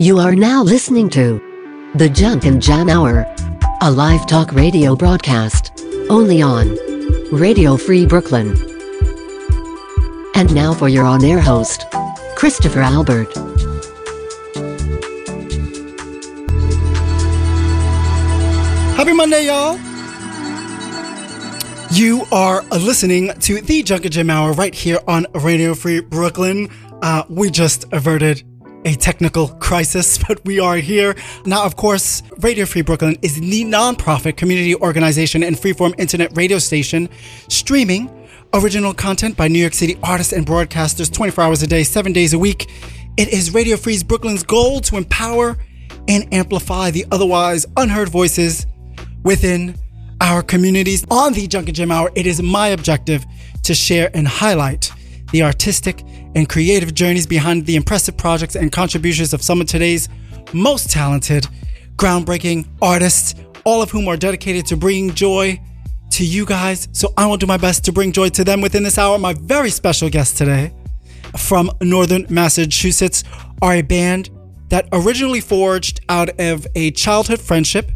You are now listening to The Junk and Jam Hour, a live talk radio broadcast only on Radio Free Brooklyn. And now for your on air host, Christopher Albert. Happy Monday, y'all. You are listening to the Junk and Jam Hour right here on Radio Free Brooklyn. Uh, we just averted a technical crisis, but we are here. Now, of course, Radio Free Brooklyn is the nonprofit community organization and freeform internet radio station streaming original content by New York City artists and broadcasters 24 hours a day, seven days a week. It is Radio Free Brooklyn's goal to empower and amplify the otherwise unheard voices within our communities. On the Junk and Jam Hour, it is my objective to share and highlight the artistic and creative journeys behind the impressive projects and contributions of some of today's most talented, groundbreaking artists, all of whom are dedicated to bringing joy to you guys. So I will do my best to bring joy to them within this hour. My very special guest today from Northern Massachusetts are a band that originally forged out of a childhood friendship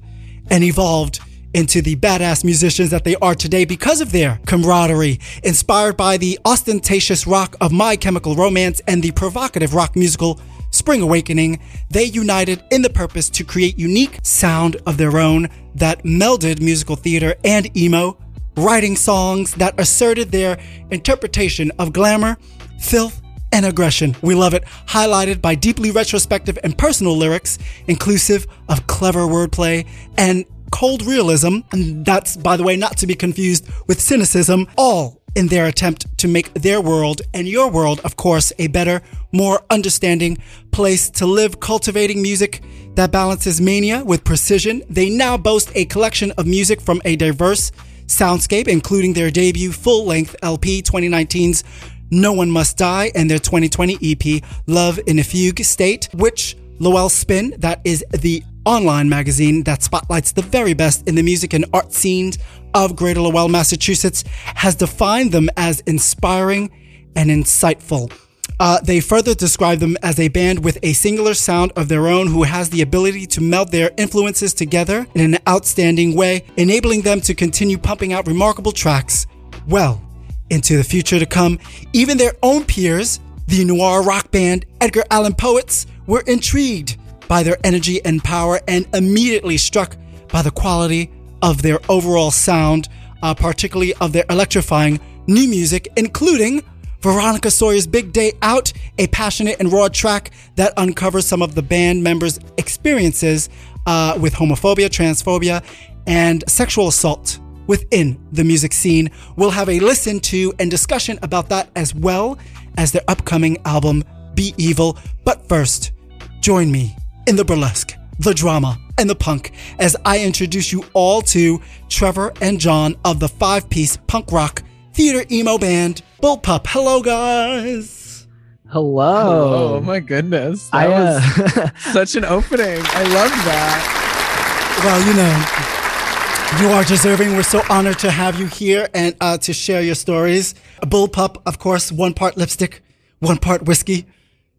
and evolved into the badass musicians that they are today because of their camaraderie, inspired by the ostentatious rock of My Chemical Romance and the provocative rock musical Spring Awakening, they united in the purpose to create unique sound of their own that melded musical theater and emo, writing songs that asserted their interpretation of glamour, filth, and aggression. We love it, highlighted by deeply retrospective and personal lyrics, inclusive of clever wordplay and cold realism, and that's, by the way, not to be confused with cynicism, all in their attempt to make their world and your world, of course, a better, more understanding place to live, cultivating music that balances mania with precision. They now boast a collection of music from a diverse soundscape, including their debut full length LP 2019's No One Must Die and their 2020 EP Love in a Fugue State, which Lowell Spin, that is the online magazine that spotlights the very best in the music and art scenes of Greater Lowell, Massachusetts, has defined them as inspiring and insightful. Uh, they further describe them as a band with a singular sound of their own who has the ability to meld their influences together in an outstanding way, enabling them to continue pumping out remarkable tracks well into the future to come. Even their own peers, the noir rock band Edgar Allan Poets, were intrigued by their energy and power and immediately struck by the quality of their overall sound, uh, particularly of their electrifying new music, including Veronica Sawyer's Big Day Out, a passionate and raw track that uncovers some of the band members' experiences uh, with homophobia, transphobia, and sexual assault within the music scene. We'll have a listen to and discussion about that as well as their upcoming album, Be Evil. But first, join me in the burlesque, the drama, and the punk as I introduce you all to Trevor and Jon of the five piece punk rock theater emo band Bullpup. Hello, guys. Hello. Oh my goodness. I, That uh, was such an opening. I love that. Well, you know, you are deserving. We're so honored to have you here and uh, to share your stories. Bullpup, of course, one part lipstick, one part whiskey,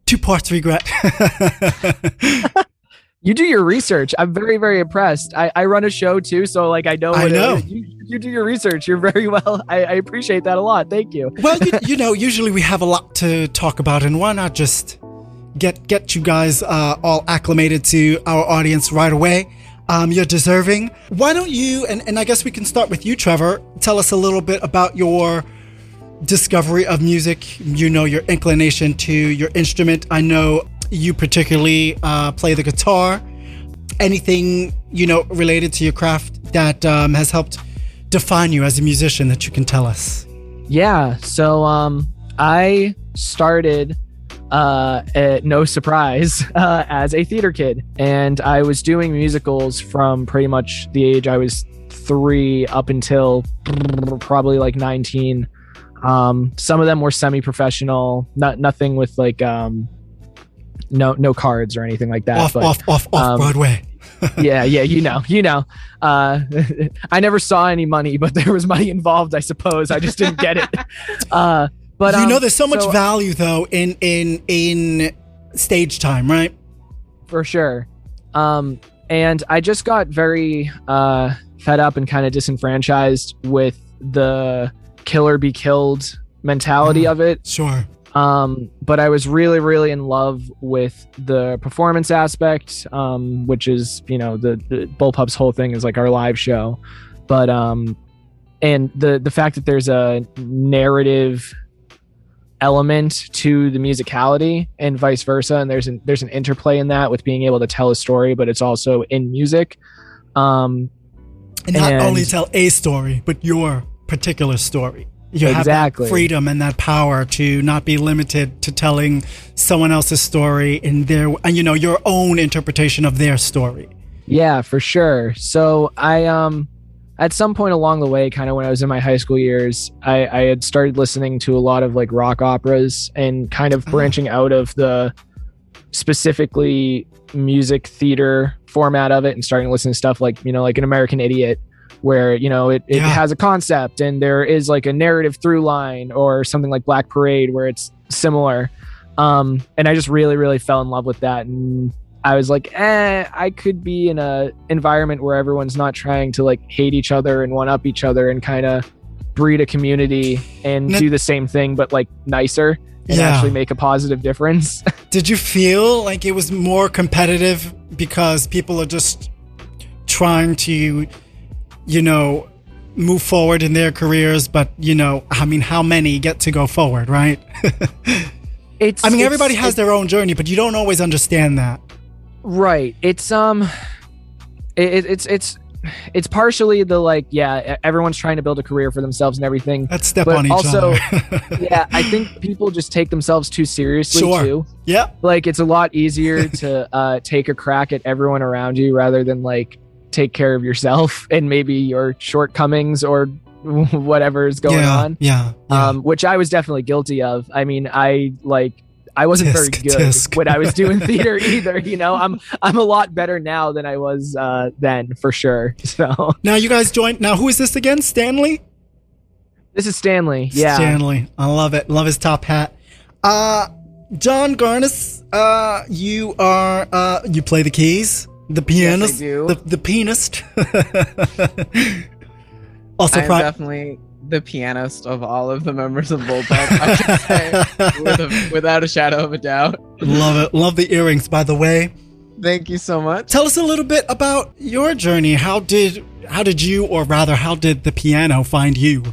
two parts regret. you do your research. I'm very, very impressed. I, I run a show too, so like I know. I know. You, you do your research. You're very well. I, I appreciate that a lot. Thank you. well, you, you know, usually we have a lot to talk about, and why not just get get you guys uh, all acclimated to our audience right away? Um, you're deserving. Why don't you? And, and I guess we can start with you, Trevor. Tell us a little bit about your discovery of music. You know, your inclination to your instrument. I know you particularly uh, play the guitar. Anything you know related to your craft that um, has helped define you as a musician that you can tell us. Yeah. So um, I started uh, at no surprise uh, as a theater kid, and I was doing musicals from pretty much the age I was three up until probably like 19. Um, some of them were semi-professional, not nothing with like um, no no cards or anything like that. off, but, off, off, off um, Broadway. yeah, yeah, you know, you know. Uh, I never saw any money, but there was money involved. I suppose I just didn't get it. Uh, but you um, know, there's so much so- value though in in in stage time, right? for sure. Um, and I just got very uh, fed up and kind of disenfranchised with the killer be killed mentality Mhm. of it. Sure. Um, but I was really, really in love with the performance aspect, um, which is, you know, the, the Bullpup's whole thing is like our live show. But, um, and the, the fact that there's a narrative element to the musicality and vice versa. And there's an, there's an interplay in that with being able to tell a story, but it's also in music. Um, And not And- only tell a story, but your particular story. You have that freedom and that power to not be limited to telling someone else's story in their, and you know, your own interpretation of their story. Yeah, for sure. So I um at some point along the way, kind of when I was in my high school years, I, I had started listening to a lot of like rock operas and kind of Oh. branching out of the specifically music theater format of it and starting to listen to stuff like, you know, like an American Idiot, where, you know, it, it Yeah. has a concept and there is like a narrative through line or something like Black Parade where it's similar. Um, and I just really, really fell in love with that. And I was like, eh, I could be in a environment where everyone's not trying to like hate each other and one up each other and kind of breed a community and do the same thing but like nicer and Yeah. actually make a positive difference. Did you feel like it was more competitive because people are just trying to, you know, move forward in their careers? But, you know, I mean, how many get to go forward, right? it's I mean, it's- everybody has their own journey, but you don't always understand that. right. It's um it, it- it's it's it's partially the like yeah, everyone's trying to build a career for themselves and everything. Let's step But on each also- other. Yeah, I think people just take themselves too seriously Sure. too. yeah. like it's a lot easier to uh, take a crack at everyone around you rather than like take care of yourself and maybe your shortcomings or whatever is going yeah, on Yeah. yeah. um, which i was definitely guilty of i mean i like i wasn't very good when i was doing theater either you know i'm i'm a lot better now than i was uh, then for sure so now you guys join. Now, who is this again? Stanley? this is stanley yeah Stanley. I love it. Love his top hat. Uh, Jon Garniss, uh, you are, uh, you play the keys, the pianist, do. the, the pianist. also, I'm definitely the pianist of all of the members of Bullpup. I can say with a, without a shadow of a doubt. love it. Love the earrings, by the way. Thank you so much. Tell us a little bit about your journey. How did, how did you, or rather, how did the piano find you?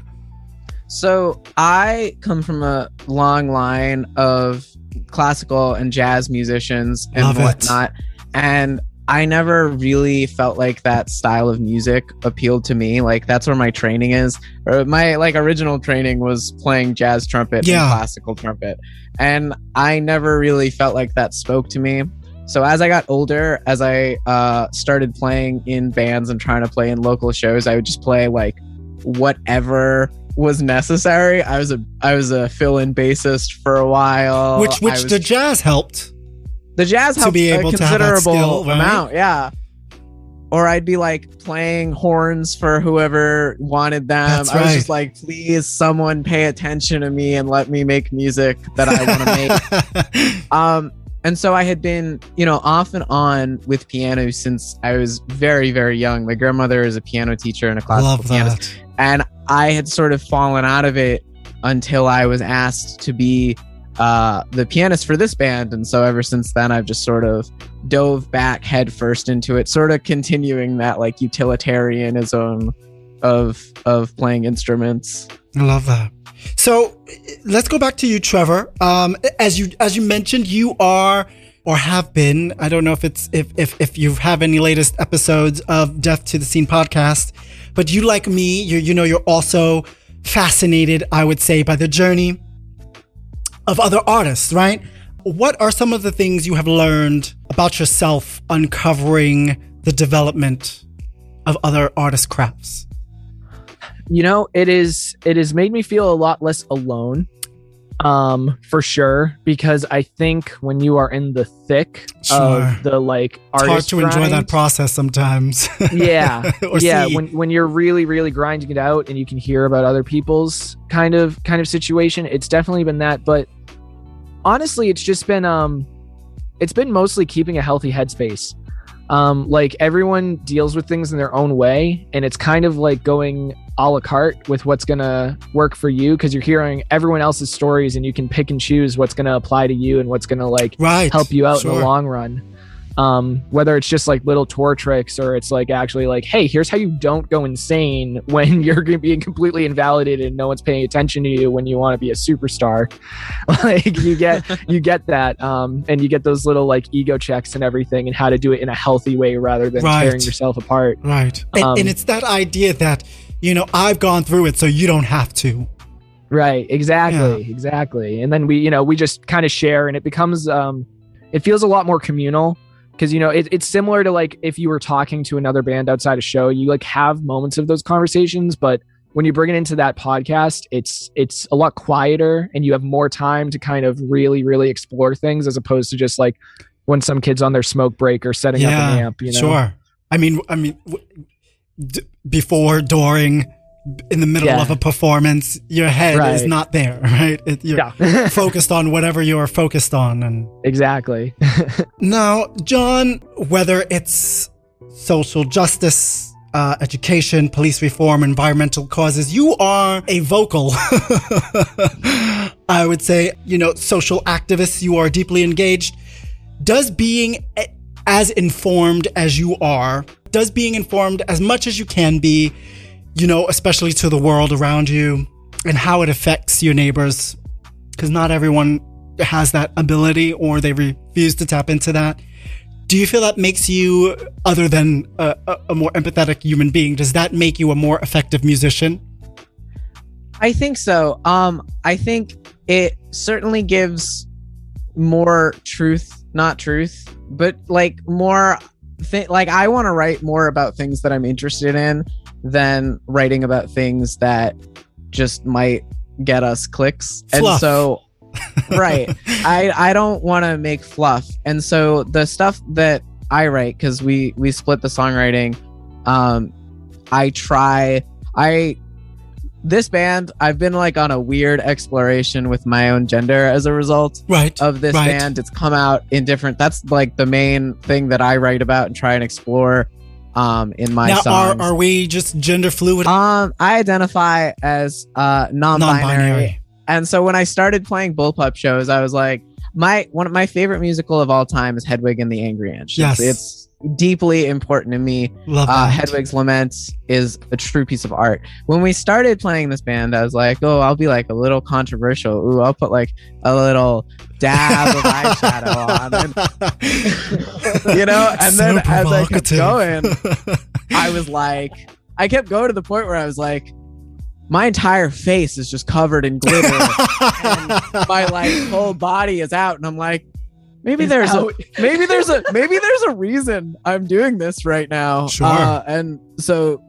So I come from a long line of classical and jazz musicians and Love it. whatnot, and I never really felt like that style of music appealed to me. Like that's where my training is. Or my like original training was playing jazz trumpet Yeah. and classical trumpet, and I never really felt like that spoke to me. So as I got older, as I uh, started playing in bands and trying to play in local shows, I would just play like whatever was necessary. I was a I was a fill-in bassist for a while. which, which was- the jazz helped. The jazz to helped be a able to have considerable skill, right? amount, yeah. Or I'd be like playing horns for whoever wanted them. That's I was right. just like, please, someone pay attention to me and let me make music that I want to make. Um, and so I had been, you know, off and on with piano since I was very, very young. My grandmother is a piano teacher and a classical pianist and I had sort of fallen out of it until I was asked to be uh, the pianist for this band, and so ever since then, I've just sort of dove back headfirst into it, sort of continuing that like utilitarianism of of playing instruments. I love that. So let's go back to you, Trevor. Um, as you as you mentioned, you are or have been. I don't know if it's if if if you have any latest episodes of Death to the Scene podcast, but you like me, you you know you're also fascinated. I would say by the journey of other artists, right? What are some of the things you have learned about yourself uncovering the development of other artist crafts? you know it is it has made me feel a lot less alone um for sure because i think when you are in the thick Sure. of the like It's hard to enjoy that process sometimes. yeah yeah see. when when you're really really grinding it out and you can hear about other people's kind of kind of situation it's definitely been that but honestly it's just been um it's been mostly keeping a healthy headspace. Um, like everyone deals with things in their own way, and it's kind of like going a la carte with what's gonna work for you because you're hearing everyone else's stories and you can pick and choose what's gonna apply to you and what's gonna like right. help you out in the long run. Um, whether it's just like little tour tricks or it's like actually like, hey, here's how you don't go insane when you're being completely invalidated and no one's paying attention to you when you want to be a superstar. like you get you get that. Um, and you get those little like ego checks and everything and how to do it in a healthy way rather than Right. tearing yourself apart. Right. And, Um, and it's that idea that, you know, I've gone through it, so you don't have to. Right, exactly, exactly. And then we, you know, we just kind of share and it becomes um it feels a lot more communal because you know, it, it's similar to like if you were talking to another band outside a show, you like have moments of those conversations, but when you bring it into that podcast, it's it's a lot quieter and you have more time to kind of really really explore things as opposed to just like when some kids on their smoke break or setting up an amp, you know. Sure. I mean, I mean, w- d- before, during, in the middle Yeah. of a performance, your head is not there, right? It, you're Yeah. focused on whatever you're focused on. And exactly. now, Jon, whether it's social justice, uh, education, police reform, environmental causes, you are a vocal. I would say, you know, social activist. You are deeply engaged. Does being as informed as you are, does being informed as much as you can be, you know, especially to the world around you and how it affects your neighbors, because not everyone has that ability or they refuse to tap into that. Do you feel that makes you, other than a, a, more empathetic human being, does that make you a more effective musician? I think so. Um, I think it certainly gives more truth, not truth, but like more. Th- like I want to write more about things that I'm interested in than writing about things that just might get us clicks. Fluff. And so, right, I I don't want to make fluff. And so the stuff that I write, because we we split the songwriting, um, I try. I this band, I've been like on a weird exploration with my own gender as a result Right. of this Right. band. It's come out in different. That's like the main thing that I write about and try and explore um, in my now, songs. are, are we just gender fluid? um, I identify as uh, non-binary, non-binary. and so when I started playing bullpup shows, I was like, my one of my favorite musical of all time is Hedwig and the Angry Inch. Yes. it's, it's deeply important to me. Uh. Hedwig's Lament is a true piece of art. When we started playing this band, I was like, oh, I'll be like a little controversial. Ooh, I'll put like a little dab of eyeshadow on. You know, and So then as I kept going, I was like, I kept going to the point where I was like, my entire face is just covered in glitter. and my like whole body is out, and I'm like, maybe It's there's a maybe there's a maybe there's a reason I'm doing this right now. Sure. Uh, and so,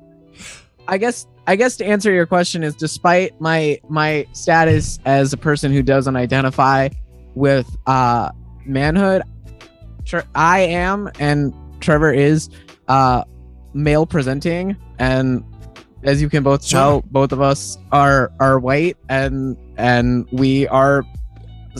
I guess I guess to answer your question is, despite my my status as a person who doesn't identify with uh manhood, Tre- I am and Trevor is uh male presenting and as you can both Sure. tell both of us are are white and and we are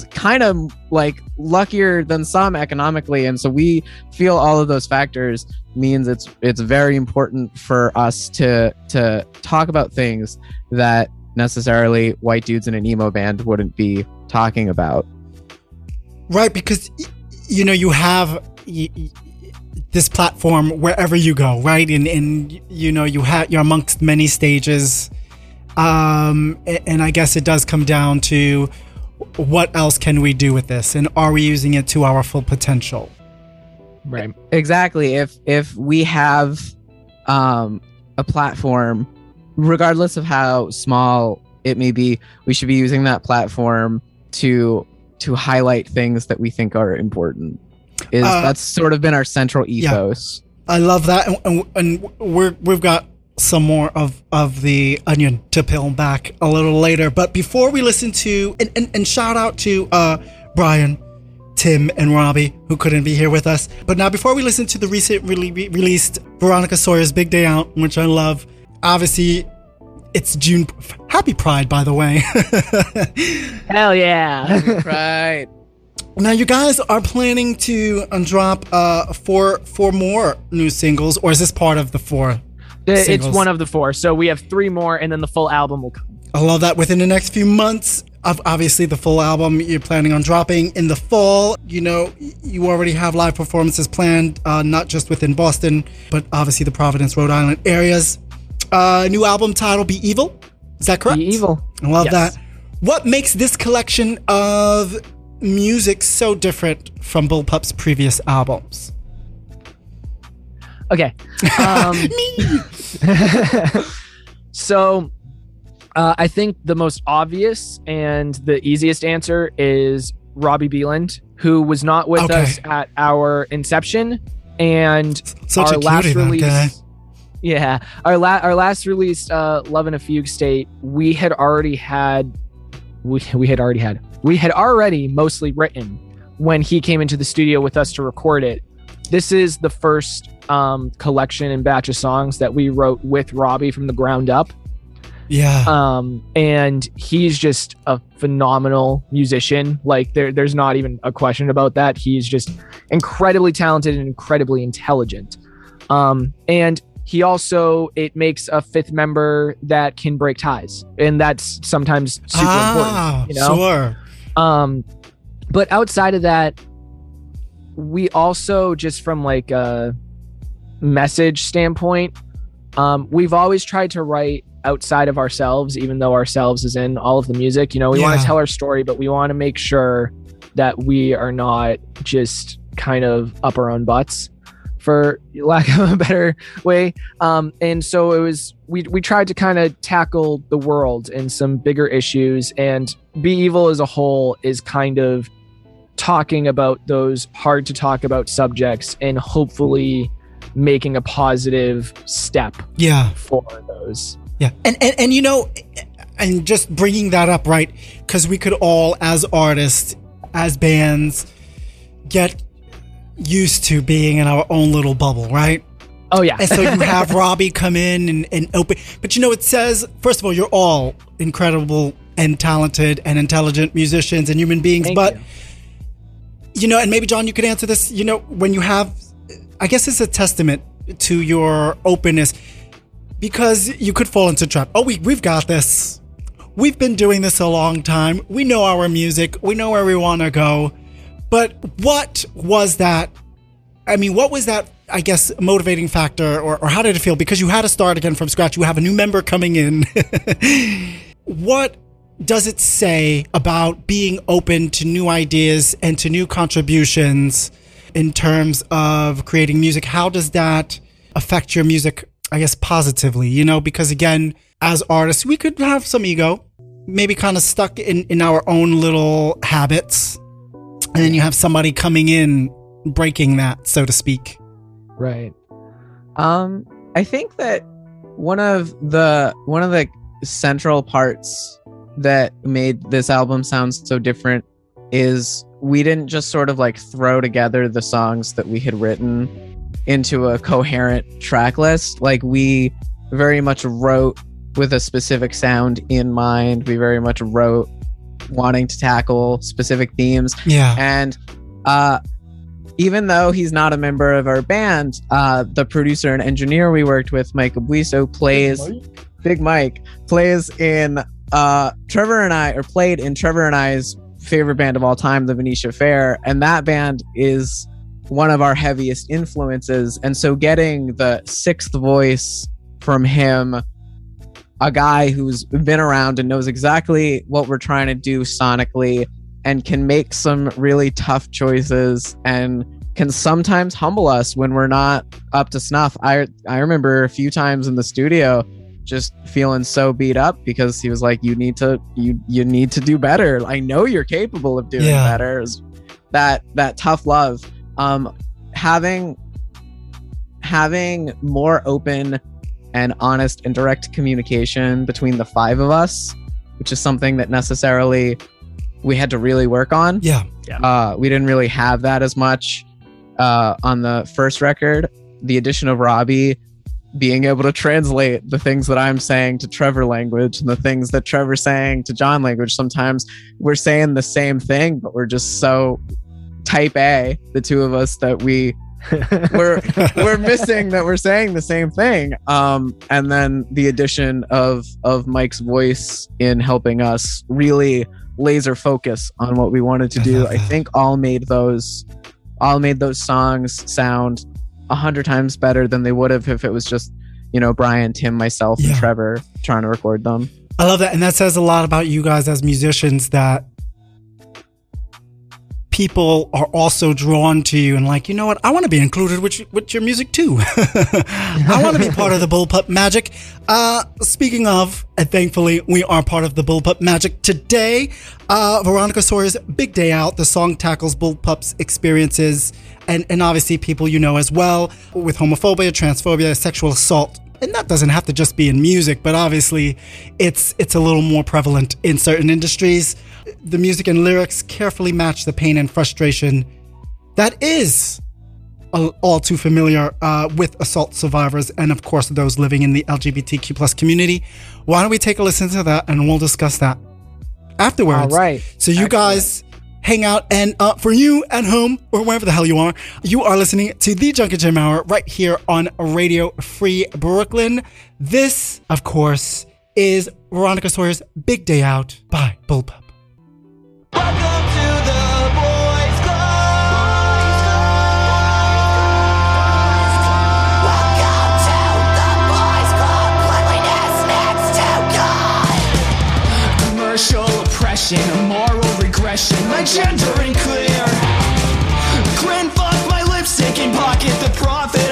kind of like luckier than some economically and so we feel all of those factors means it's it's very important for us to to talk about things that necessarily white dudes in an emo band wouldn't be talking about Right, because you know you have y- y- this platform wherever you go, right? And and you know you have you're amongst many stages, um, a- and I guess it does come down to what else can we do with this, and are we using it to our full potential? right. exactly if if we have um a platform regardless of how small it may be we should be using that platform to to highlight things that we think are important is Uh, that's sort of been our central yeah. ethos I love that, and, and, and we're we've got some more of of the onion to peel back a little later. But before we listen to and, and, and shout out to uh, Brian, Tim, and Robby who couldn't be here with us. But now before we listen to the recent re- re- released Veronica Sawyer's Big Day Out, which I love, obviously. It's June. Happy Pride, by the way. Hell yeah. right Now you guys are planning to uh, drop uh, four four more new singles, or is this part of the four? It's one of the four. So we have three more, and then the full album will come. I love that. Within the next few months, of obviously the full album you're planning on dropping in the fall. You know, you already have live performances planned, uh, not just within Boston, but obviously the Providence, Rhode Island areas. Uh, new album title, "Be Evil." Is that correct? Be evil. I love Yes. that. What makes this collection of music so different from Bullpup's previous albums? Okay. Um, so uh, I think the most obvious and the easiest answer is Robby Beland, who was not with Okay. us at our inception and Such our last release. Yeah, our la- our last release, uh, "Love in a Fugue State," we had already had, we we had already had, we had already mostly written when he came into the studio with us to record it. This is the first um, collection and batch of songs that we wrote with Robby from the ground up, Yeah. um, and he's just a phenomenal musician. Like there, there's not even a question about that. He's just incredibly talented and incredibly intelligent. Um, and he also it makes a fifth member that can break ties, and that's sometimes super ah, important. You know, sure. um, but outside of that, we also just from like a message standpoint, um, we've always tried to write outside of ourselves, even though ourselves is in all of the music. You know, we want to tell our story, but we want to make sure that we are not just kind of up our own butts for lack of a better way um, and so it was we, we tried to kind of tackle the world and some bigger issues and be evil as a whole is kind of talking about those hard to talk about subjects and hopefully making a positive step Yeah. for those Yeah, and and, and you know, and just bringing that up, right? Because we could all, as artists, as bands, get used to being in our own little bubble, right? oh yeah And so you have Robby come in and, and open, but you know, it says first of all, you're all incredible and talented and intelligent musicians and human beings, Thank but you. You know, and maybe Jon, you could answer this. You know, when you have, I guess it's a testament to your openness because you could fall into trap. Oh, we we've got this. We've been doing this a long time. We know our music. We know where we want to go. But what was that? I mean, what was that? I guess motivating factor, or, or how did it feel? Because you had to start again from scratch. You have a new member coming in. what does it say about being open to new ideas and to new contributions in terms of creating music? How does that affect your music, I guess, positively? You know, because again, as artists, we could have some ego, maybe kind of stuck in, in our own little habits. And then you have somebody coming in, breaking that, so to speak. right Um, I think that one of the one of the central parts that made this album sound so different is we didn't just sort of like throw together the songs that we had written into a coherent track list. Like we very much wrote with a specific sound in mind. We very much wrote wanting to tackle specific themes Yeah. and uh, even though he's not a member of our band, uh, the producer and engineer we worked with, Mike Abiuso, plays Big Mike plays in uh, Trevor and I, or played in Trevor and I's favorite band of all time, the Venetia Fair, and that band is one of our heaviest influences. And so, getting the sixth voice from him, a guy who's been around and knows exactly what we're trying to do sonically, and can make some really tough choices and can sometimes humble us when we're not up to snuff. I I remember a few times in the studio just feeling so beat up because he was like you need to you you need to do better. I know you're capable of doing Yeah. better. It that that tough love um having having more open and honest and direct communication between the five of us, which is something that necessarily we had to really work on. Yeah. Uh, we didn't really have that as much uh, on the first record. The addition of Robby being able to translate the things that I'm saying to Trevor language and the things that Trevor's saying to Jon language. Sometimes we're saying the same thing, but we're just so type A, the two of us that we we're we're missing that we're saying the same thing. Um, and then the addition of of Mike's voice in helping us really laser focus on what we wanted to do. I think all made those all made those songs sound a hundred times better than they would have if it was just you know Brian, Tim, myself, Yeah. and Trevor trying to record them. I love that. And that says a lot about you guys as musicians that people are also drawn to you and like, you know what? I want to be included with, with your music too. I want to be part of the Bullpup Magic. Uh, speaking of, and thankfully we are part of the Bullpup Magic today. Uh, Veronica Sawyer's Big Day Out. The song tackles Bullpup's experiences and, and obviously people you know as well with homophobia, transphobia, sexual assault and that doesn't have to just be in music, but obviously it's it's a little more prevalent in certain industries. The music and lyrics carefully match the pain and frustration that is all too familiar uh, with assault survivors and of course those living in the LGBTQ plus community. Why don't we take a listen to that and we'll discuss that afterwards. All right. So you guys hang out and uh, for you at home or wherever the hell you are, you are listening to the Junk and Jam Hour right here on Radio Free Brooklyn. This, of course, is Veronica Sawyer's Big Day Out by Bullpup. Welcome to the boys' club. Welcome to the boys' club. Cleanliness next to God. Commercial oppression, a my gender unclear. Grin, fuck my lipstick and pocket the profit,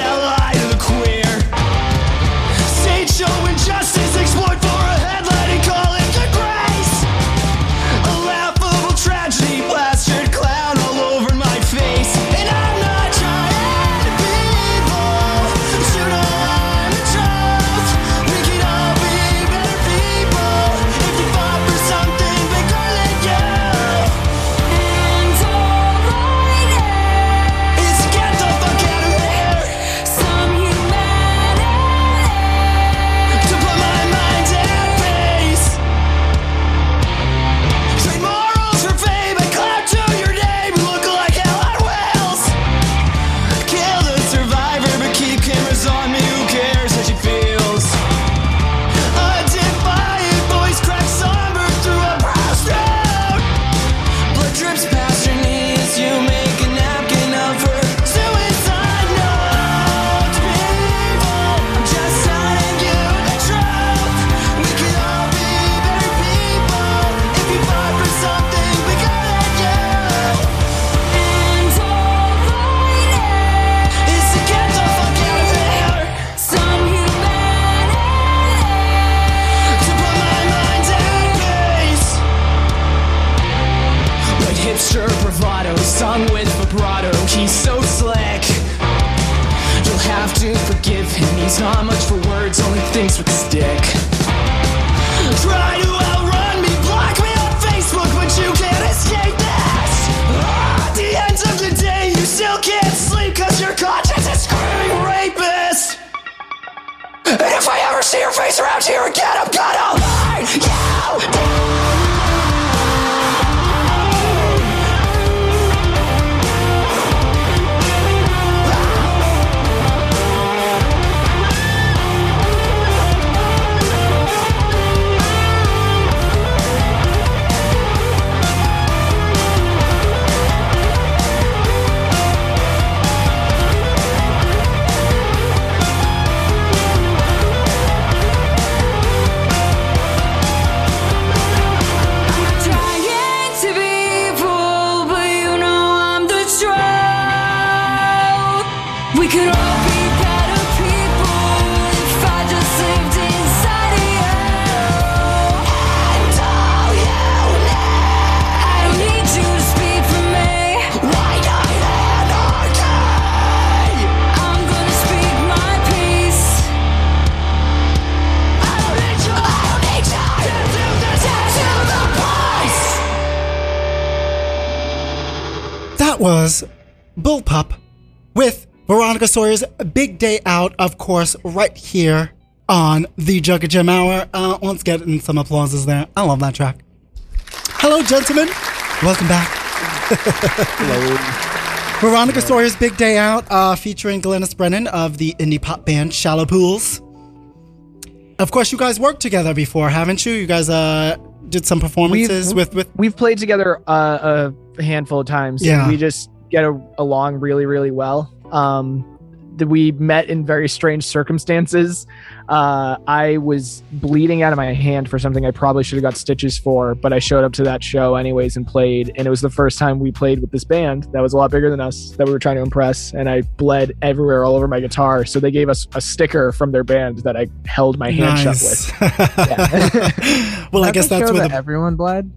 That was Bullpup with Veronica Sawyer's Big Day Out, of course, right here on the Junk and Jam Hour. Uh, let's get in some applauses there. I love that track. Hello, gentlemen. Welcome back. Hello. Veronica Sawyer's Big Day Out, uh, featuring Glynnis Brennan of the indie pop band Shallow Pools. Of course, you guys worked together before, haven't you? You guys uh, did some performances We've- with with. We've played together uh, a handful of times. Yeah. we just get a, along really, really well. Um, that we met in very strange circumstances. Uh, I was bleeding out of my hand for something I probably should have got stitches for, but I showed up to that show anyways and played. And it was the first time we played with this band that was a lot bigger than us that we were trying to impress. And I bled everywhere all over my guitar. So they gave us a sticker from their band that I held my hand shut with. well, I guess that's show where that the. everyone bled.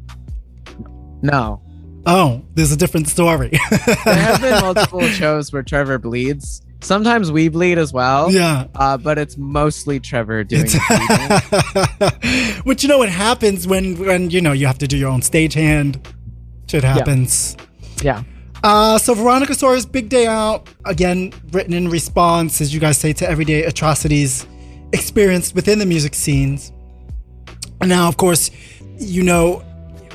No, Oh, there's a different story. there have been multiple shows where Trevor bleeds. Sometimes we bleed as well. yeah. Uh, but it's mostly Trevor doing bleeding. Which you know what happens when when you know you have to do your own stagehand. Shit happens. Yeah. Uh, so Veronica Sawyer's Big Day Out, again, written in response, as you guys say, to everyday atrocities experienced within the music scenes. And now, of course, you know,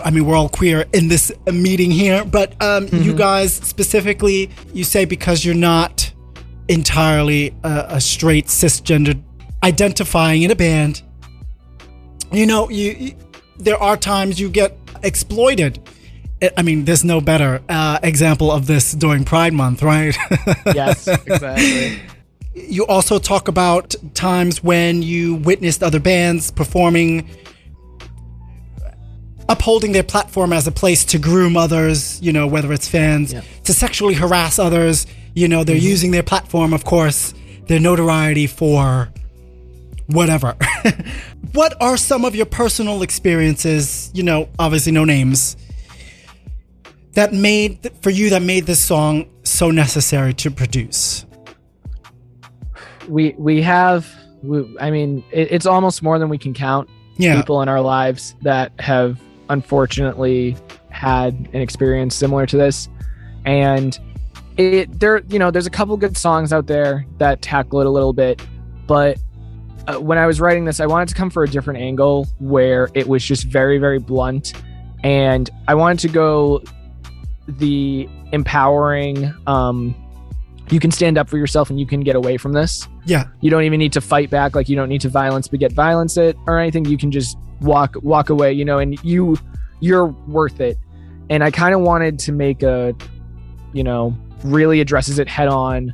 I mean, we're all queer in this meeting here, but um, you guys specifically, you say because you're not entirely a, a straight cisgendered identifying in a band, you know, you, you there are times you get exploited. I- I mean, there's no better uh, example of this during Pride Month, right? Yes. exactly. you also talk about times when you witnessed other bands performing upholding their platform as a place to groom others you know whether it's fans Yeah. to sexually harass others. You know they're mm-hmm. using their platform of course their notoriety for whatever. What are some of your personal experiences you know obviously no names that made for you that made this song so necessary to produce? We we have we, i mean it, it's almost more than we can count yeah. people in our lives that have unfortunately had an experience similar to this. And it there you know there's a couple good songs out there that tackle it a little bit but uh, when i was writing this i wanted to come for a different angle where it was just very very blunt. And i wanted to go the empowering um you can stand up for yourself and you can get away from this. Yeah. You don't even need to fight back like you don't need to violence beget violence it or anything. You can just walk walk away you know and you you're worth it. And i kind of wanted to make a you know really addresses it head on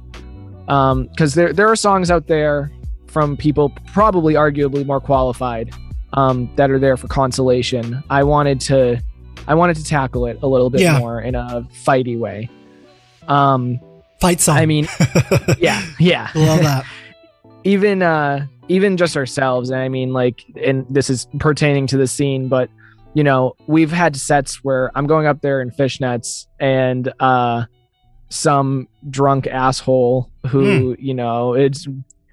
um because there there are songs out there from people probably arguably more qualified um that are there for consolation. I wanted to i wanted to tackle it a little bit Yeah. more in a fighty way. Um fight song i mean yeah yeah. Love that. Even uh even just ourselves and i mean like and this is pertaining to the scene but you know we've had sets where i'm going up there in fishnets and uh some drunk asshole who you know it's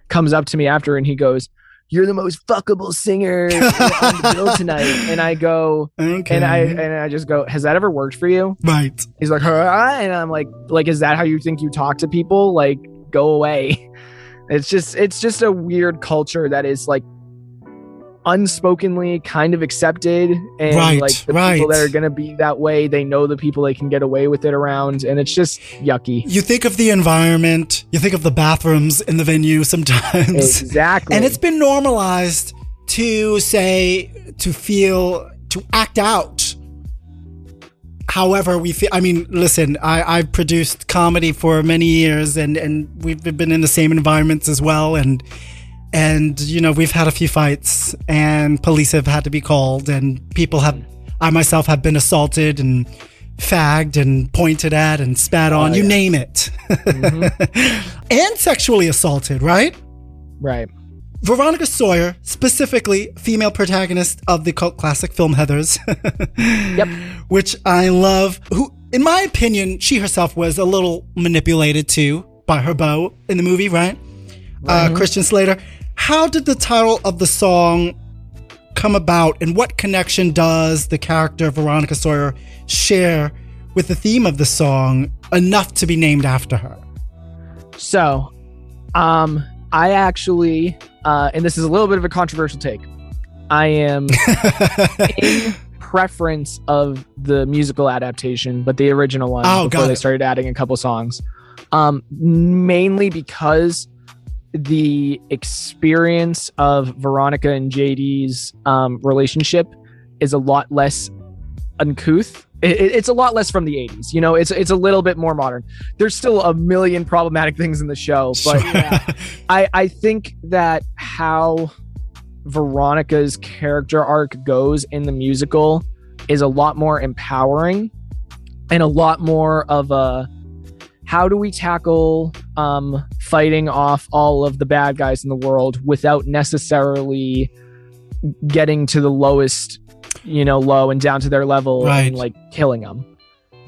comes up to me after and he goes you're the most fuckable singer on the bill tonight and i go okay and i and i just go has that ever worked for you right He's like, huh? and I'm like, like, is that how you think you talk to people? Like, go away. It's just, it's just a weird culture that is like unspokenly kind of accepted, and Right, like the right. people that are gonna be that way, they know the people they can get away with it around, and it's just yucky. you think of the environment you think of the bathrooms in the venue sometimes Exactly. and it's been normalized to say to feel to act out however we feel i mean listen i i've produced comedy for many years and and we've been in the same environments as well and and you know we've had a few fights and police have had to be called and people have i myself have been assaulted and fagged and pointed at and spat on you yeah. name it Mhm. and sexually assaulted right right. Veronica Sawyer, specifically female protagonist of the cult classic film Heathers. Yep. Which I love. Who, in my opinion, she herself was a little manipulated too by her beau in the movie, right? Uh, Christian Slater. How did the title of the song come about, and what connection does the character Veronica Sawyer share with the theme of the song enough to be named after her? So, um, I actually, uh, and this is a little bit of a controversial take. I am in preference of the musical adaptation, but the original one Oh, before they started adding a couple songs. Um, mainly because the experience of Veronica and JD's um, relationship is a lot less uncouth. It, it- it's a lot less from the 80s. You know, it's it's a little bit more modern. There's still a million problematic things in the show, but Sure. I, I think that how Veronica's character arc goes in the musical is a lot more empowering and a lot more of a how do we tackle um, fighting off all of the bad guys in the world without necessarily getting to the lowest, you know, low and down to their level Right. and like killing them.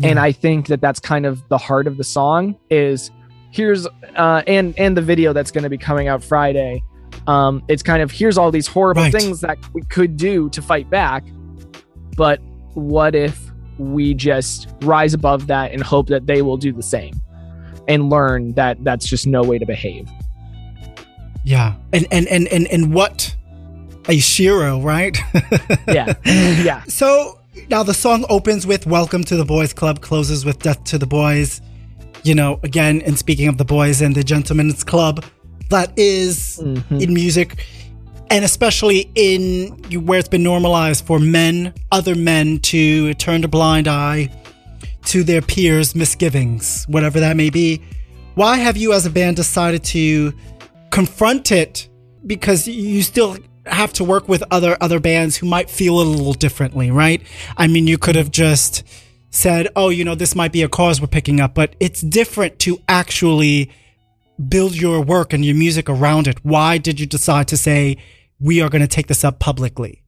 And I think that that's kind of the heart of the song is here's uh and and the video that's going to be coming out Friday. Um it's kind of here's all these horrible Right. things that we could do to fight back. But what if we just rise above that and hope that they will do the same and learn that that's just no way to behave. yeah. And and and and and what a shero, right? Yeah. yeah. So now the song opens with "Welcome to the Boys Club," closes with "Death to the Boys." You know, again, and speaking of the boys and the gentlemen's club, that is Mhm. in music, and especially in where it's been normalized for men, other men, to turn a blind eye to their peers' misgivings, whatever that may be. Why have you, as a band, decided to confront it? Because you still have to work with other other bands who might feel a little differently, right? I mean, you could have just said, "Oh, you know, this might be a cause we're picking up," but it's different to actually build your work and your music around it. Why did you decide to say we are going to take this up publicly?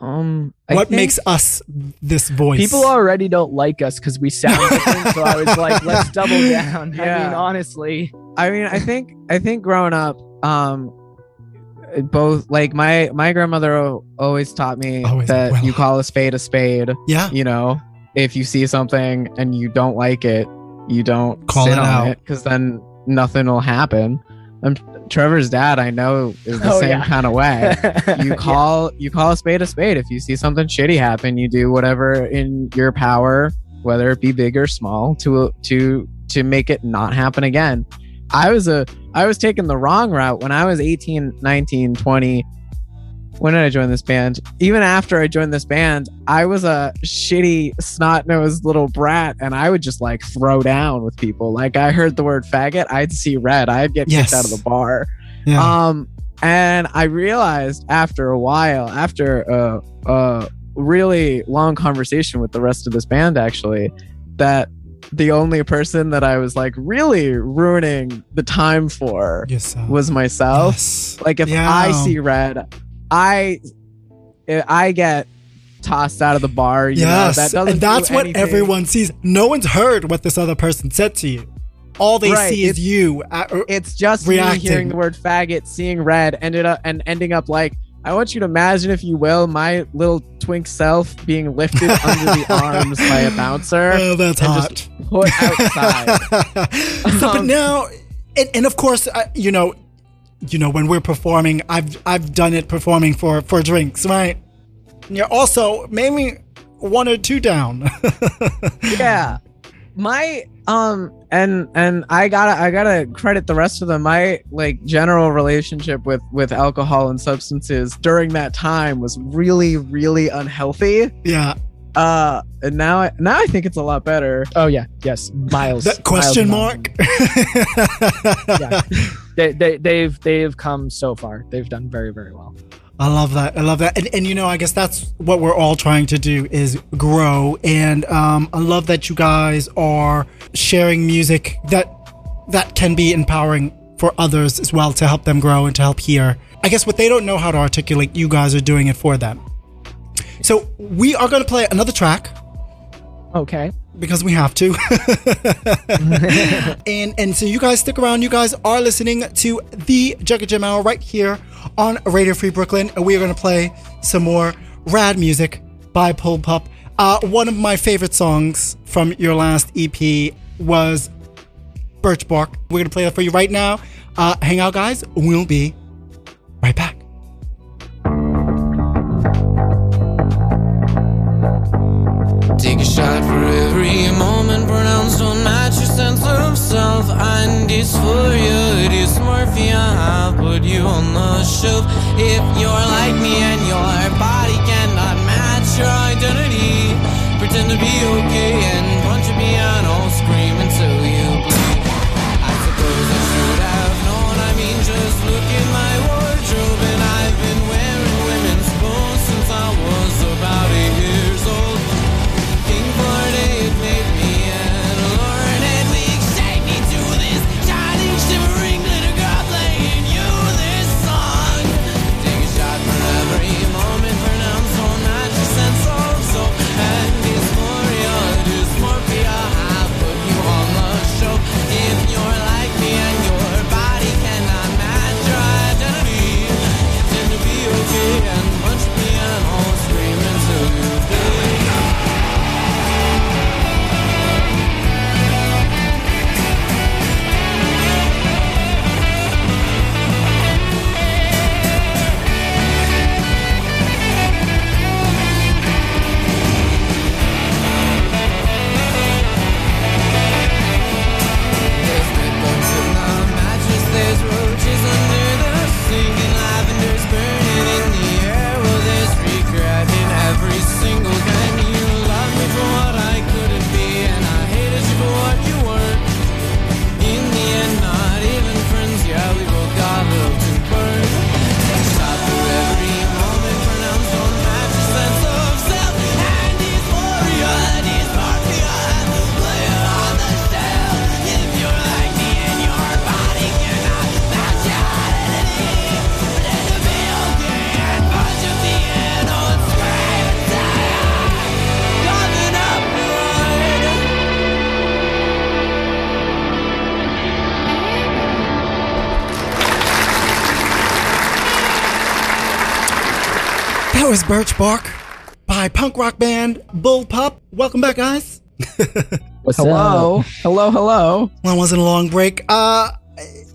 Um, I what think- makes us this voice? People already don't like us because we sound different. so I was like, let's double down. I mean, honestly. I mean, I think I think growing up, um, both like my my grandmother always taught me Always, that well. you call a spade a spade. yeah, You know, if you see something and you don't like it, you don't Call sit it on out. because then nothing will happen. And Trevor's dad, I know, is the Oh, same yeah. kind of way. you Yeah. call you call a spade a spade. If you see something shitty happen, you do whatever in your power, whether it be big or small, to to to make it not happen again. I was a I was taking the wrong route when I was 18, 19, 20. When did I join this band? Even after I joined this band, I was a shitty, snot nosed little brat, and I would just like throw down with people. Like I heard the word faggot, I'd see red, I'd get Yes. kicked out of the bar. yeah. Um, and I realized after a while, after a, a really long conversation with the rest of this band, actually, that the only person that I was like really ruining the time for Yourself. was myself. Yes. Like if Yeah. I see red, I I get tossed out of the bar. You yes, know, that and that's what anything. everyone sees. No one's heard what this other person said to you. All they Right, see is it's- you. uh, or- it's just reacting. me hearing the word faggot, seeing red, ended up and ending up like I want you to imagine, if you will, my little twink self being lifted under the arms by a bouncer, oh, that's and hot. just put outside. so, but Um, now, and, and of course, uh, you know, you know, when we're performing, I've I've done it performing for for drinks, right? And you're also maybe one or two down. yeah, my um, and and I gotta I gotta credit the rest of them. My like general relationship with with alcohol and substances during that time was really really unhealthy. yeah. Uh, and now I, now I think it's a lot better. Oh yeah, yes, miles. That question miles mark. Yeah. They, they they've they've come so far. They've done very very well. I love that. I love that. And, and you know, I guess that's what we're all trying to do is grow. And um, I love that you guys are sharing music that that can be empowering for others as well to help them grow and to help hear. I guess what they don't know how to articulate, you guys are doing it for them. So we are going to play another track Okay. because we have to. and and so you guys stick around. You guys are listening to the Junk and Jam Hour right here on Radio Free Brooklyn, and we are going to play some more rad music by Bullpup. Uh, one of my favorite songs from your last EP was Birch Bark. We're going to play that for you right now. Uh, hang out, guys. We'll be right back. Take a shot for every moment pronounced on match your sense of self. I need It's dysmorphia. I put you on the shelf. If you're like me and your body cannot match your identity, pretend to be okay and punch a piano, scream. That was Birch Bark by punk rock band Bullpup. Welcome back, guys. What's Hello, up? hello, hello. Well, it wasn't a long break. Uh,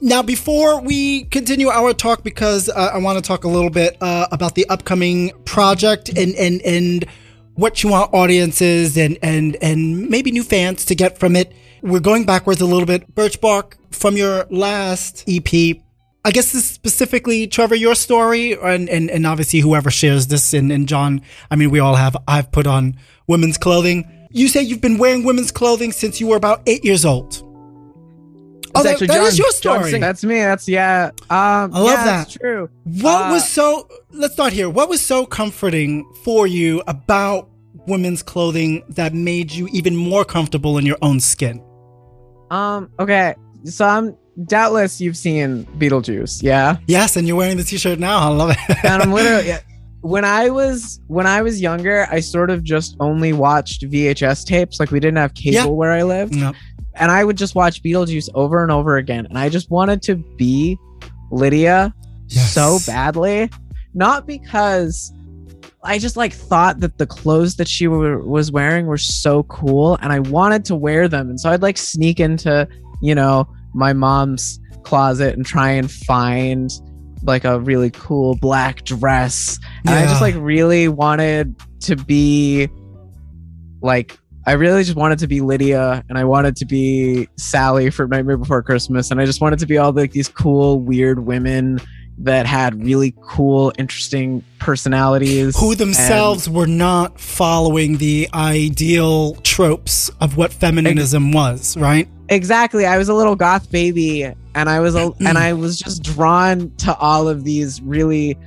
now, before we continue our talk, because uh, I want to talk a little bit uh, about the upcoming project and and and what you want audiences and and and maybe new fans to get from it. We're going backwards a little bit. Birch Bark from your last EP. I guess this is specifically Trevor, your story, and and, and obviously whoever shares this, and, and Jon. I mean, we all have. I've put on women's clothing. You say you've been wearing women's clothing since you were about eight years old. Oh, that, actually that is Jon- your story. That's me. That's yeah. Um, I love yeah, That's that. true. What Uh, was so? Let's start here. What was so comforting for you about women's clothing that made you even more comfortable in your own skin? Um. Okay. So I'm doubtless you've seen Beetlejuice. Yeah. Yes, and you're wearing the t-shirt now. I love it. and I'm literally yeah. when I was when I was younger, I sort of just only watched VHS tapes. Like we didn't have cable Yeah. where I lived, No. and I would just watch Beetlejuice over and over again. And I just wanted to be Lydia Yes. so badly, not because I just like thought that the clothes that she were, was wearing were so cool, and I wanted to wear them. And so I'd like sneak into you know my mom's closet and try and find like a really cool black dress. And I just like really wanted to be like I really just wanted to be Lydia and I wanted to be Sally for Nightmare Before Christmas. And I just wanted to be all like these cool weird women that had really cool interesting personalities Who and- themselves were not following the ideal tropes of what feminism was, right? exactly I was a little goth baby and I was a, and I was just drawn to all of these really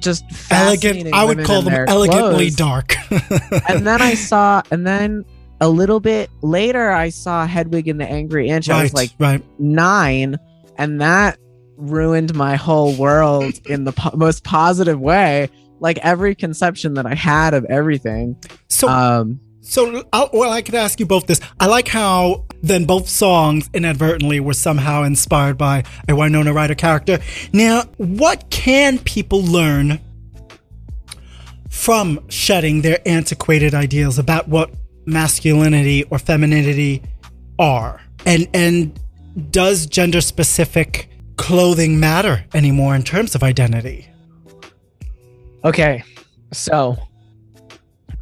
just Elegant. I would call them elegantly clothes. dark. and then I saw, and then a little bit later, I saw Hedwig and the Angry Inch. I was like right. nine, and that ruined my whole world in the po- most positive way. Like every conception that I had of everything. So, Um, So, i well, I could ask you both this. I like how then both songs inadvertently were somehow inspired by a Winona Ryder character. Now, what can people learn from shedding their antiquated ideals about what masculinity or femininity are? And and does gender specific clothing matter anymore in terms of identity? Okay, so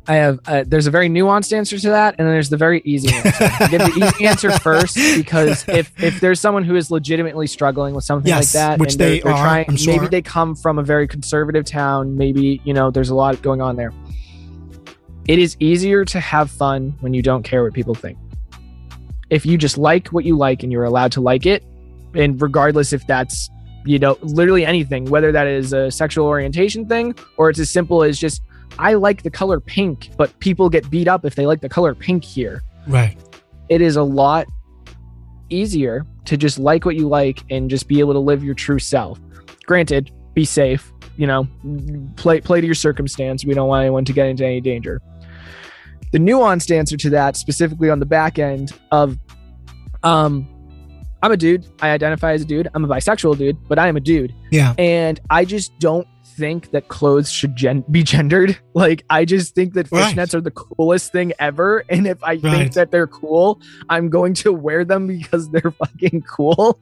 I have uh, there's a very nuanced answer to that, and then there's the very easy answer. Give the easy answer first because if if there's someone who is legitimately struggling with something Yes, like that, which and they're- they they're are, trying, I'm sure. maybe they come from a very conservative town, maybe you know there's a lot going on there. It is easier to have fun when you don't care what people think. If you just like what you like and you're allowed to like it, and regardless if that's you know literally anything, whether that is a sexual orientation thing or it's as simple as just I like the color pink, but people get beat up if they like the color pink here. Right. It is a lot easier to just like what you like and just be able to live your true self. Granted, be safe, you know, play play to your circumstance. We don't want anyone to get into any danger. The nuanced answer to that, specifically on the back end of um I'm a dude. I identify as a dude. I'm a bisexual dude, but I am a dude Yeah. and I just don't think that clothes should gen- be gendered. Like I just think that Right. fishnets are the coolest thing ever, and if I Right. think that they're cool, I'm going to wear them because they're fucking cool.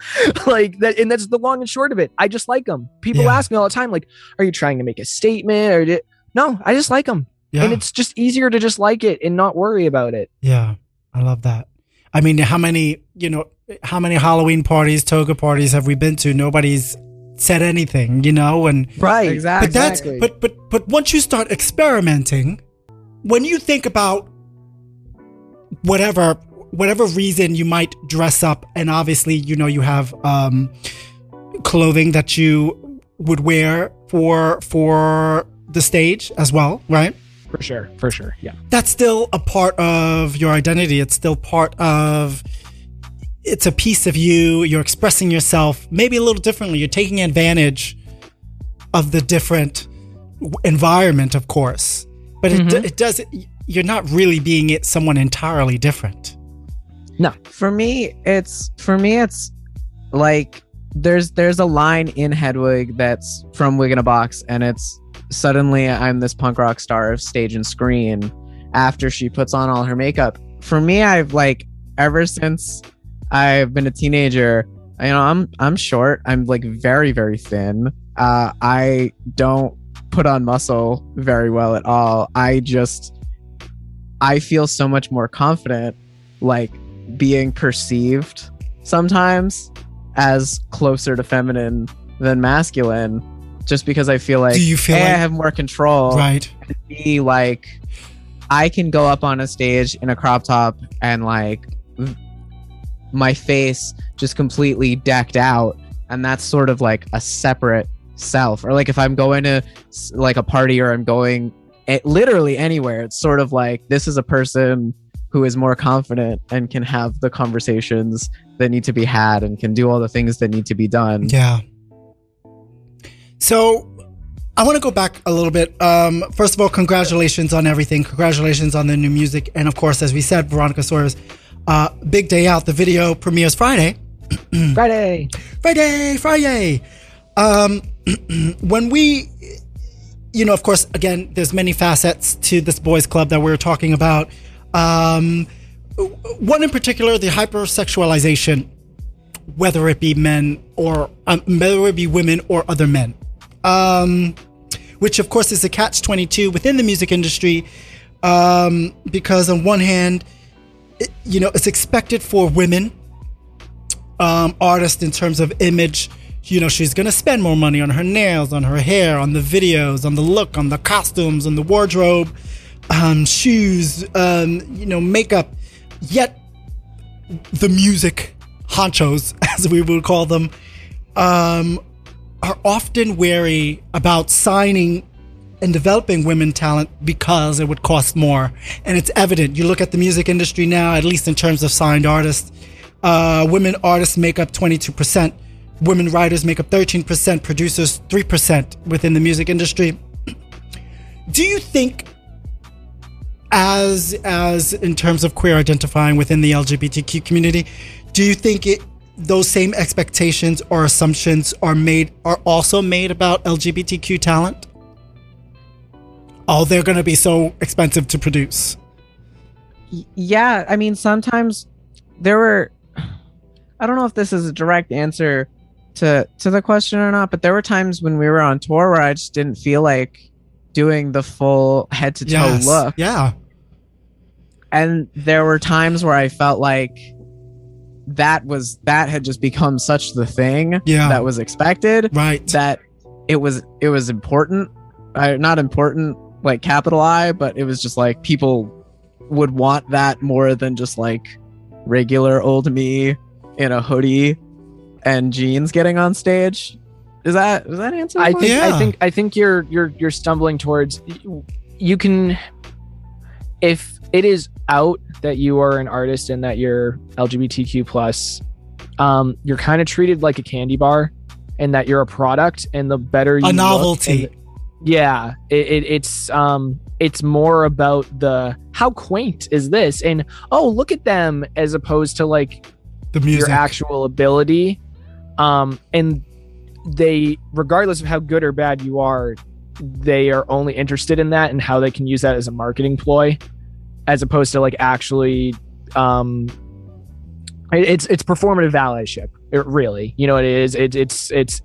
like that, and that's the long and short of it. I just like them. People Yeah. ask me all the time, like, "Are you trying to make a statement?" Or did... no, I just like them, Yeah. and it's just easier to just like it and not worry about it. Yeah, I love that. I mean, how many, you know, how many Halloween parties, toga parties have we been to? Nobody's said anything, you know, and Right. Exactly. but that's but but but once you start experimenting, when you think about whatever whatever reason you might dress up, and obviously, you know, you have um clothing that you would wear for for the stage as well, right? For sure, for sure. Yeah. that's still a part of your identity. It's still part of it's a piece of you. You're expressing yourself maybe a little differently. You're taking advantage of the different environment, of course. But it, Mhm. it does you're not really being it someone entirely different. No. For me it's for me it's like there's there's a line in hedwig that's from wig in a box and it's suddenly i'm this punk rock star of stage and screen after she puts on all her makeup. For me i've like ever since i've been a teenager you know i'm i'm short. I'm like very very thin. Uh i don't put on muscle very well at all. I just i feel so much more confident like being perceived sometimes as closer to feminine than masculine just because I feel like Do you feel eh, A, I like- have more control right. B like I can go up on a stage in a crop top and like my face just completely decked out and that's sort of like a separate self or like if I'm going to like a party or I'm going a- literally anywhere it's sort of like this is a person who is more confident and can have the conversations that need to be had and can do all the things that need to be done Yeah. So I want to go back a little bit. Um, first of all, congratulations on everything. Congratulations on the new music. And of course, as we said, Veronica Sawyer's uh, big day out. The video premieres Friday. Friday. Friday, Friday. Um, when we, you know, of course, again, there's many facets to this boys' club that we are talking about. Um, one in particular, the hypersexualization, whether it be men or um, whether it be women or other men, um, which of course is a catch twenty two within the music industry, um, because on one hand, it, you know, it's expected for women um, artist in terms of image. You know, she's gonna spend more money on her nails, on her hair, on the videos, on the look, on the costumes, on the wardrobe, um, shoes, um, you know, makeup. Yet, the music honchos, as we would call them, um, are often wary about signing and developing women talent because it would cost more. And it's evident. You look at the music industry now, at least in terms of signed artists, uh, women artists make up 22%, women writers make up 13%, producers 3% within the music industry. Do you think as as in terms of queer identifying within the LGBTQ community, do you think it those same expectations or assumptions are made are also made about LGBTQ talent? Oh, they're going to be so expensive to produce. Yeah i mean sometimes there were i don't know if this is a direct answer to to the question or not but there were times when we were on tour where i just didn't feel like doing the full head to toe Yes. look. Yeah. and there were times where I felt like that was that had just become such the thing Yeah. that was expected Right. that it was it was important uh, not important like capital I but it was just like people would want that more than just like regular old me in a hoodie and jeans getting on stage is that is that answer I think Yeah. I think I think you're you're you're stumbling towards you can if it is out that you are an artist and that you're LGBTQ plus um you're kind of treated like a candy bar and that you're a product and the better you A novelty. yeah it, it it's um it's more about the how quaint is this and oh look at them as opposed to like the music. your actual ability um and they regardless of how good or bad you are they are only interested in that and how they can use that as a marketing ploy as opposed to like actually um it- it's it's performative allyship it really you know what it is? It, it's it's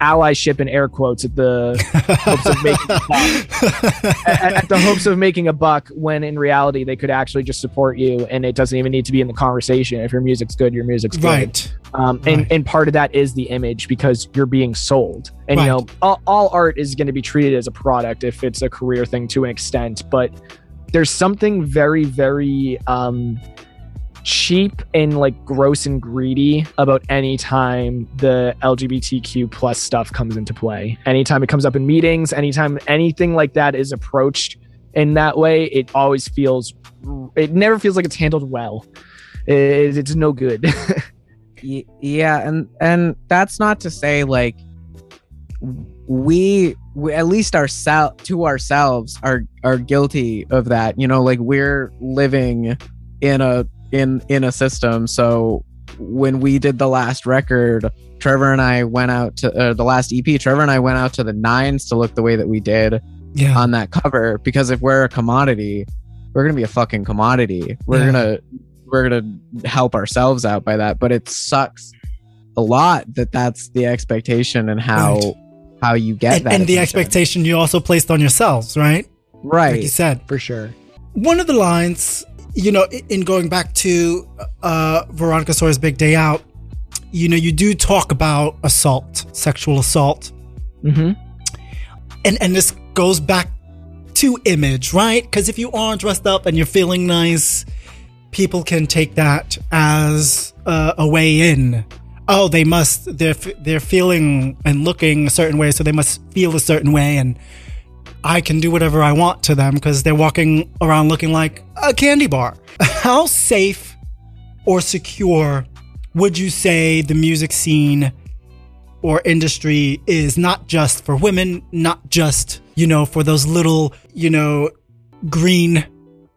allyship in air quotes at the hopes of making a buck. At, at the hopes of making a buck when in reality they could actually just support you and it doesn't even need to be in the conversation. If your music's good your music's good. Right. um, and, Right. and part of that is the image because you're being sold. And you know all, all art is going to be treated as a product if it's a career thing to an extent but there's something very very um, cheap and like gross and greedy about any time the lgbtq plus stuff comes into play. Anytime it comes up in meetings anytime anything like that is approached in that way it always feels it never feels like it's handled well. It, it's no good. Yeah and and that's not to say like we, we at least ourselves to ourselves are are guilty of that you know like we're living in a in in a system so when we did the last record trevor and i went out to uh, the last ep trevor and i went out to the nines to look the way that we did Yeah. on that cover because if we're a commodity we're gonna be a fucking commodity we're Yeah. gonna we're gonna help ourselves out by that but it sucks a lot that that's the expectation and how Right. How you get and, that and the expectation you also placed on yourselves, right? Right. Like you said. for sure One of the lines, you know, in going back to uh, Veronica Sawyer's Big Day Out, you know, you do talk about assault, sexual assault. mm-hmm. and and this goes back to image, right? Because if you are dressed up and you're feeling nice, people can take that as uh, a way in. Oh, they must they're they're feeling and looking a certain way, so they must feel a certain way, and I can do whatever I want to them because they're walking around looking like a candy bar. How safe or secure would you say the music scene or industry is not just for women, not just, you know, for those little, you know, green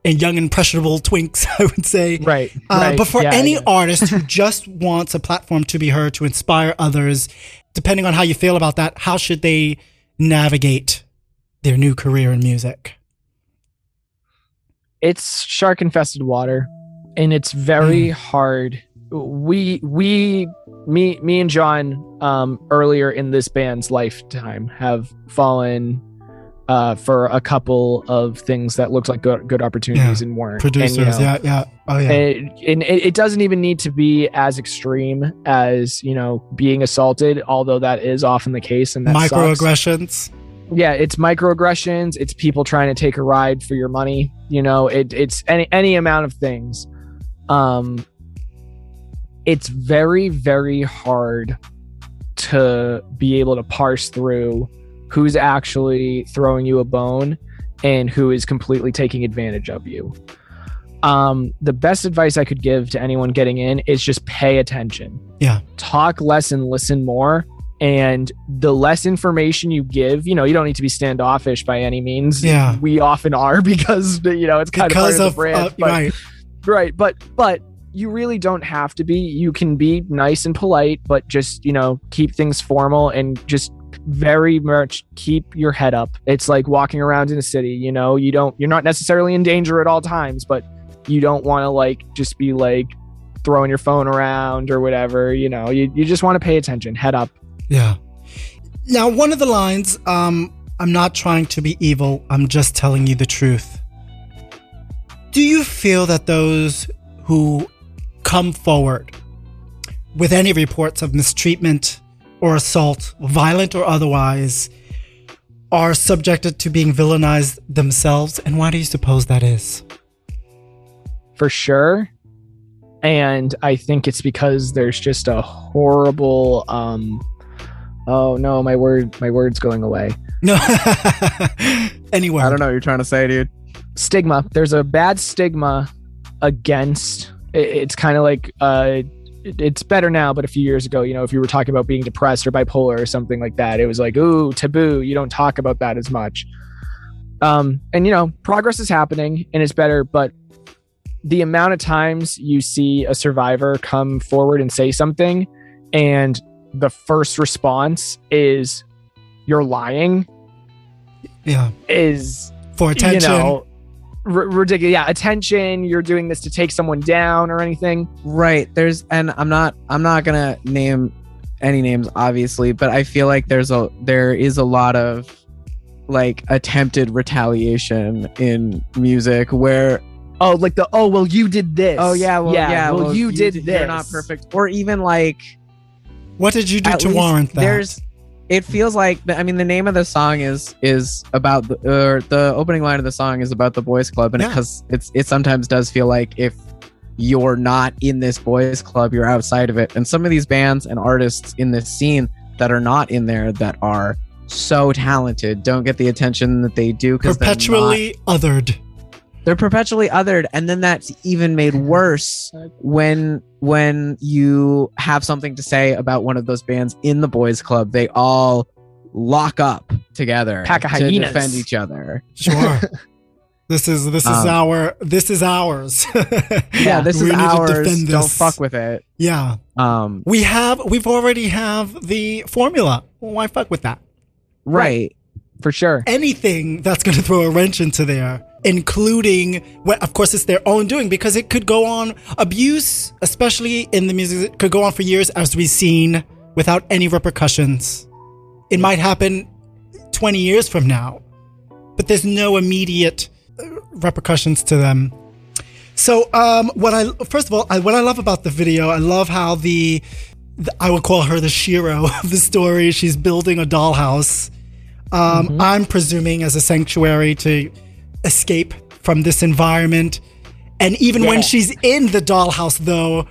and young impressionable twinks, I would say. right, Uh, right. but for Yeah, any yeah. artist who just wants a platform to be heard, to inspire others, depending on how you feel about that, how should they navigate their new career in music? it's shark infested water and it's very hard we we me me and jon um earlier in this band's lifetime have fallen uh for a couple of things that looked like good, good opportunities and weren't And, you Producers, know, yeah, yeah. Oh, yeah. and, and it, it doesn't even need to be as extreme as you know being assaulted although that is often the case and that sucks Microaggressions. yeah it's microaggressions it's people trying to take a ride for your money you know it, it's any any amount of things um it's very very hard to be able to parse through who's actually throwing you a bone and who is completely taking advantage of you um the best advice i could give to anyone getting in is just pay attention Yeah. talk less and listen more and the less information you give you know you don't need to be standoffish by any means Yeah. we often are because you know it's kind Because of part of, of, the brand uh, but, right. right but but you really don't have to be you can be nice and polite but just you know keep things formal and just very much keep your head up it's like walking around in a city you know you don't you're not necessarily in danger at all times but you don't want to like just be like throwing your phone around or whatever you know you, you just want to pay attention head up Yeah. Now, one of the lines um, I'm not trying to be evil, I'm just telling you the truth. Do you feel that those who come forward with any reports of mistreatment or assault, violent or otherwise, are subjected to being villainized themselves? And why do you suppose that is? for sure. And I think it's because there's just a horrible um oh no, my word my word's going away. No. anyway. I don't know what you're trying to say, dude. Stigma. There's a bad stigma against it's kind of like uh it- it's better now, but a few years ago, you know, if you were talking about being depressed or bipolar or something like that, it was like, ooh, taboo. You don't talk about that as much. Um, and you know, progress is happening and it's better, but the amount of times you see a survivor come forward and say something, and the first response is you're lying Yeah. is For attention. you know r- ridiculous. Yeah, attention. You're doing this to take someone down or anything. Right. There's and I'm not I'm not gonna name any names obviously, but I feel like there's a there is a lot of like attempted retaliation in music where Oh, like the oh well, you did this. oh yeah well yeah, well, you, did, this. you're not perfect or even like what did you do at to warrant that? There's it feels like I mean the name of the song is is about the or the opening line of the song is about the boys club and Yeah. because it's it sometimes does feel like if you're not in this boys club you're outside of it and some of these bands and artists in this scene that are not in there that are so talented don't get the attention that they do because perpetually othered. They're perpetually othered and then that's even made worse when when you have something to say about one of those bands in the boys club they all lock up together Pack of to hyenas. defend each other Sure. this is this is Um, our this is ours. yeah, this We is need to ours defend don't fuck with it Yeah. um We have we've already have the formula. Why fuck with that? right for sure. Anything that's going to throw a wrench into there, including well, of course it's their own doing because it could go on abuse, especially in the music could go on for years as we've seen without any repercussions. It might happen 20 years from now, but there's no immediate uh, repercussions to them. So, um, what I first of all, I, what I love about the video, I love how the, the I would call her the shero of the story. She's building a dollhouse. Um, I'm presuming as a sanctuary to escape from this environment. And even when she's in the dollhouse, though,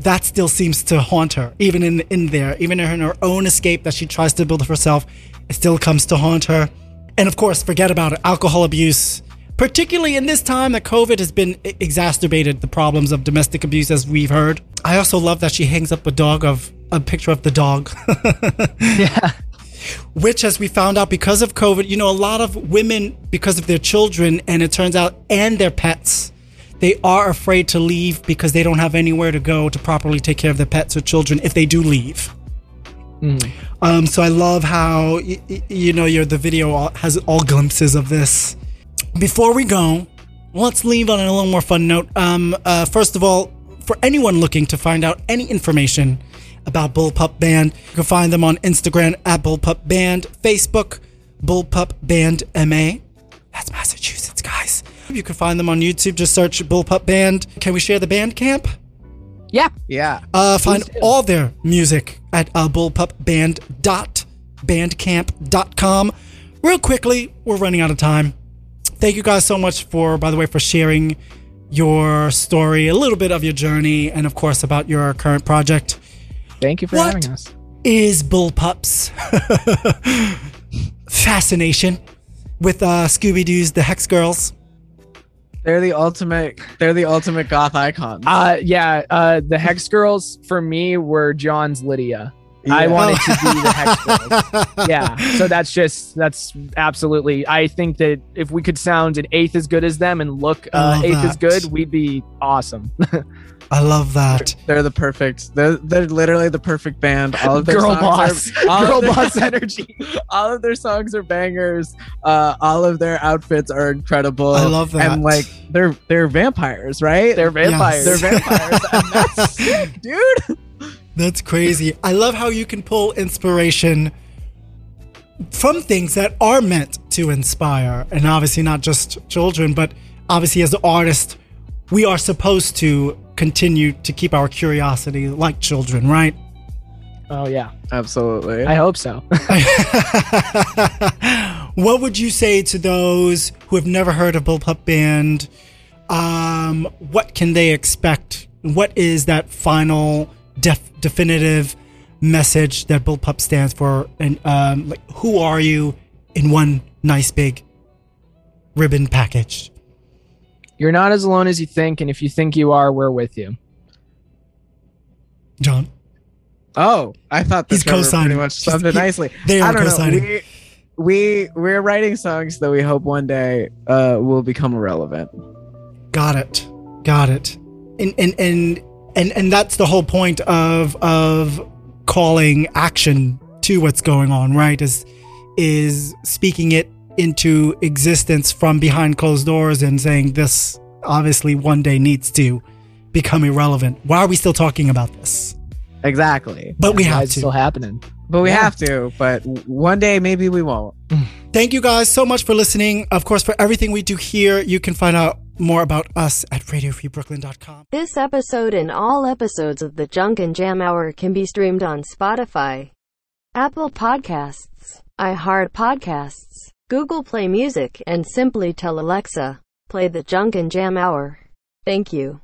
that still seems to haunt her. Even in in there, even in her own escape that she tries to build for herself, it still comes to haunt her. And of course, forget about it. Alcohol abuse, particularly in this time that COVID has been exacerbated the problems of domestic abuse, as we've heard. I also love that she hangs up a dog of a picture of the dog. Yeah. Which as we found out because of covid you know a lot of women because of their children and it turns out and their pets they are afraid to leave because they don't have anywhere to go to properly take care of their pets or children if they do leave. Mhm. um, so i love how y- y- you know your the video all, has all glimpses of this. Before we go let's leave on a little more fun note. Um, uh, first of all for anyone looking to find out any information about Bullpup Band. You can find them on Instagram at Bullpup Band, Facebook, Bullpup Band MA. That's Massachusetts, guys. You can find them on YouTube. Just search Bullpup Band. Can we share the Bandcamp? Yeah. yeah Uh, find all their music at uh, bullpupband.bandcamp.com. Real quickly, we're running out of time. Thank you guys so much for, by the way, for sharing your story, a little bit of your journey, and of course about your current project. Thank you for What? having us. Is Bullpup's fascination with uh, Scooby Doo's The Hex Girls? they're the ultimate they're the ultimate goth icons Uh, yeah. Uh, the Hex Girls for me were Jon's Lydia. I wanted to be the Hex Girls. yeah. So that's just that's absolutely. I think that if we could sound an eighth as good as them and look uh, love eighth as good, we'd be awesome. I love that. they're the perfect they're, they're literally the perfect band all of their Girl songs boss, are, all girl their- boss energy. all of their songs are bangers. Uh, all of their outfits are incredible. I love that. And like they're they're vampires, right? They're vampires. Yes. they're vampires. that's sick, dude. That's crazy. I love how you can pull inspiration from things that are meant to inspire, and obviously not just children, but obviously as the artist, we are supposed to continue to keep our curiosity like children, right? Oh yeah, Absolutely. I hope so. what would you say to those who have never heard of Bullpup Band? Um, what can they expect? What is that final def- definitive message that Bullpup stands for? And um, like, who are you in one nice big ribbon package? You're not as alone as you think, and if you think you are, we're with you. Jon, oh, I thought this Trevor co-signing. pretty much summed it He's- he- nicely. they are I don't co-signing. know. We, we we're writing songs that we hope one day uh, will become irrelevant. Got it. Got it. And and and and and that's the whole point of of calling action to what's going on, right? Is is speaking it into existence from behind closed doors and saying this obviously one day needs to become irrelevant. Why are we still talking about this? Exactly. But we have it's to. still happening. But we Yeah. have to. But one day maybe we won't. Thank you guys so much for listening. Of course, for everything we do here, you can find out more about us at radiofreebrooklyn.com. This episode and all episodes of the Junk and Jam Hour can be streamed on Spotify, Apple Podcasts, iHeart Podcasts, Google Play Music, and simply tell Alexa, play the Junk and Jam Hour. Thank you.